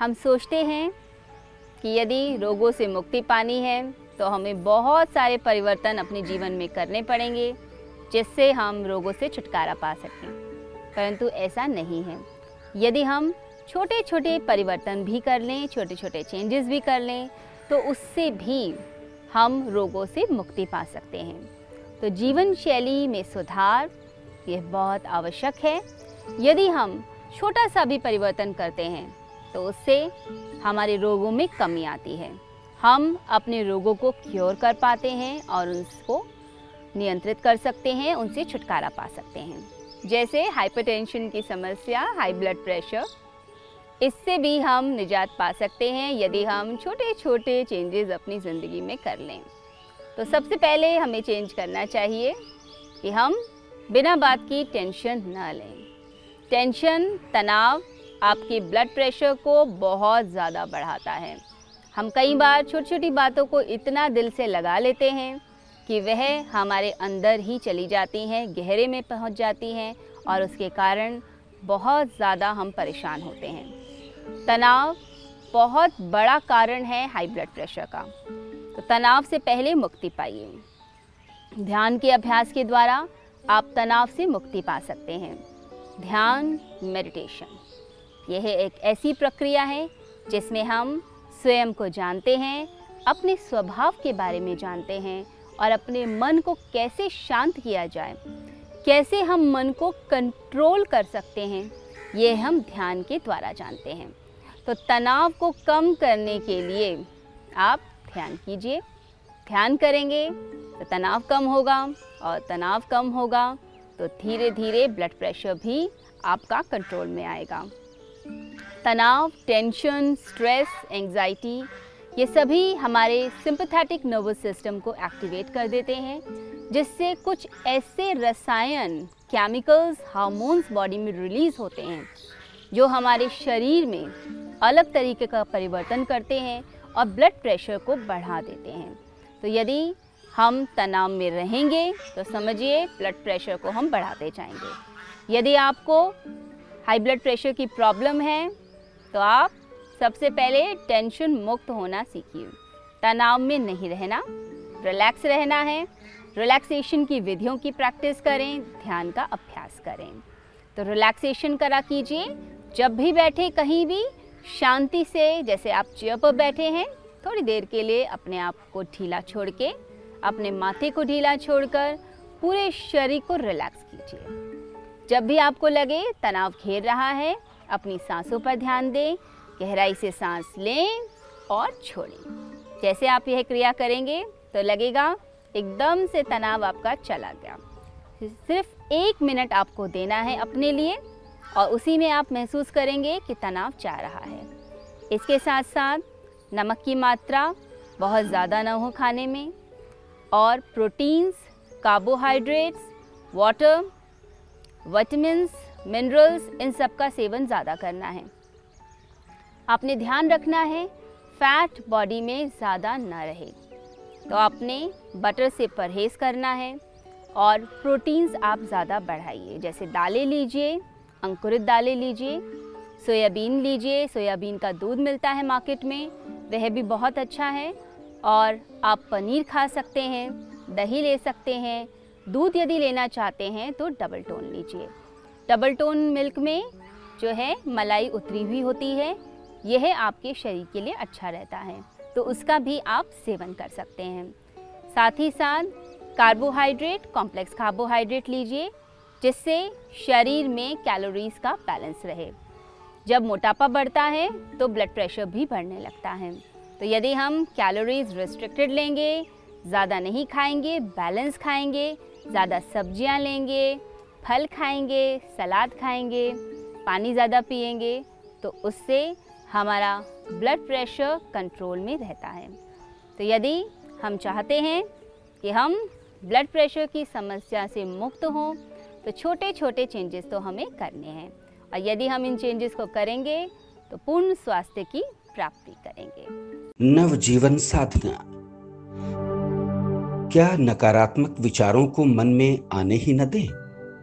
हम सोचते हैं कि यदि रोगों से मुक्ति पानी है तो हमें बहुत सारे परिवर्तन अपने जीवन में करने पड़ेंगे, जिससे हम रोगों से छुटकारा पा सकें। परंतु ऐसा नहीं है। यदि हम छोटे छोटे परिवर्तन भी कर लें छोटे छोटे चेंजेस भी कर लें तो उससे भी हम रोगों से मुक्ति पा सकते हैं। तो जीवन शैली में सुधार ये बहुत आवश्यक है। यदि हम छोटा सा भी परिवर्तन करते हैं तो उससे हमारे रोगों में कमी आती है। हम अपने रोगों को क्योर कर पाते हैं और उसको नियंत्रित कर सकते हैं, उनसे छुटकारा पा सकते हैं। जैसे हाइपरटेंशन की समस्या हाई ब्लड प्रेशर इससे भी हम निजात पा सकते हैं यदि हम छोटे छोटे चेंजेस अपनी ज़िंदगी में कर लें। तो सबसे पहले हमें चेंज करना चाहिए कि हम बिना बात की टेंशन न लें। टेंशन तनाव आपके ब्लड प्रेशर को बहुत ज़्यादा बढ़ाता है। हम कई बार छोटी छोटी बातों को इतना दिल से लगा लेते हैं कि वह हमारे अंदर ही चली जाती हैं, गहरे में पहुँच जाती हैं और उसके कारण बहुत ज़्यादा हम परेशान होते हैं। तनाव बहुत बड़ा कारण है हाई ब्लड प्रेशर का। तो तनाव से पहले मुक्ति पाइए। ध्यान के अभ्यास के द्वारा आप तनाव से मुक्ति पा सकते हैं। ध्यान मेडिटेशन यह एक ऐसी प्रक्रिया है जिसमें हम स्वयं को जानते हैं, अपने स्वभाव के बारे में जानते हैं और अपने मन को कैसे शांत किया जाए। कैसे हम मन को कंट्रोल कर सकते हैं ये हम ध्यान के द्वारा जानते हैं। तो तनाव को कम करने के लिए आप ध्यान कीजिए। ध्यान करेंगे तो तनाव कम होगा और तनाव कम होगा तो धीरे धीरे ब्लड प्रेशर भी आपका कंट्रोल में आएगा। तनाव टेंशन स्ट्रेस एंजाइटी ये सभी हमारे सिंपथेटिक नर्वस सिस्टम को एक्टिवेट कर देते हैं, जिससे कुछ ऐसे रसायन केमिकल्स हार्मोन्स बॉडी में रिलीज़ होते हैं, जो हमारे शरीर में अलग तरीके का परिवर्तन करते हैं और ब्लड प्रेशर को बढ़ा देते हैं। तो यदि हम तनाव में रहेंगे तो समझिए ब्लड प्रेशर को हम बढ़ाते जाएँगे। यदि आपको हाई ब्लड प्रेशर की प्रॉब्लम है तो आप सबसे पहले टेंशन मुक्त होना सीखिए। तनाव में नहीं रहना रिलैक्स रहना है। रिलैक्सेशन की विधियों की प्रैक्टिस करें, ध्यान का अभ्यास करें। तो रिलैक्सेशन करा कीजिए। जब भी बैठे कहीं भी, शांति से जैसे आप चेयर पर बैठे हैं, थोड़ी देर के लिए अपने आप को ढीला छोड़ के, अपने माथे को ढीला छोड़कर पूरे शरीर को रिलैक्स कीजिए। जब भी आपको लगे तनाव घेर रहा है अपनी सांसों पर ध्यान दें, गहराई से सांस लें और छोड़ें। जैसे आप यह क्रिया करेंगे तो लगेगा, एकदम से तनाव आपका चला गया। सिर्फ़ एक मिनट आपको देना है अपने लिए, और उसी में आप महसूस करेंगे कि तनाव जा रहा है। इसके साथ साथ नमक की मात्रा बहुत ज़्यादा ना हो खाने में, और proteins, carbohydrates, water, vitamins minerals, इन सब का सेवन ज़्यादा करना है। आपने ध्यान रखना है, फैट बॉडी में ज़्यादा ना रहे। तो आपने बटर से परहेज़ करना है और प्रोटीन्स आप ज़्यादा बढ़ाइए। जैसे दालें लीजिए, अंकुरित दालें लीजिए, सोयाबीन लीजिए। सोयाबीन का दूध मिलता है मार्केट में, वह भी बहुत अच्छा है। और आप पनीर खा सकते हैं, दही ले सकते हैं। दूध यदि लेना चाहते हैं तो डबल टोन लीजिए। डबल टोन मिल्क में जो है, मलाई उतरी हुई होती है। यह आपके शरीर के लिए अच्छा रहता है तो उसका भी आप सेवन कर सकते हैं। साथ ही साथ कार्बोहाइड्रेट कॉम्प्लेक्स कार्बोहाइड्रेट लीजिए, जिससे शरीर में कैलोरीज का बैलेंस रहे। जब मोटापा बढ़ता है तो ब्लड प्रेशर भी बढ़ने लगता है। तो यदि हम कैलोरीज रिस्ट्रिक्टेड लेंगे, ज़्यादा नहीं खाएँगे बैलेंस खाएँगे, ज़्यादा सब्ज़ियाँ लेंगे फल खाएँगे, सलाद खाएँगे, पानी ज़्यादा पिएँगे तो उससे हमारा ब्लड प्रेशर कंट्रोल में रहता है। तो यदि हम चाहते हैं कि हम ब्लड प्रेशर की समस्या से मुक्त हों तो छोटे छोटे चेंजेस तो हमें करने हैं। और यदि हम इन चेंजेस को करेंगे तो पूर्ण स्वास्थ्य की प्राप्ति करेंगे। नवजीवन साधना। क्या नकारात्मक विचारों को मन में आने ही न दें?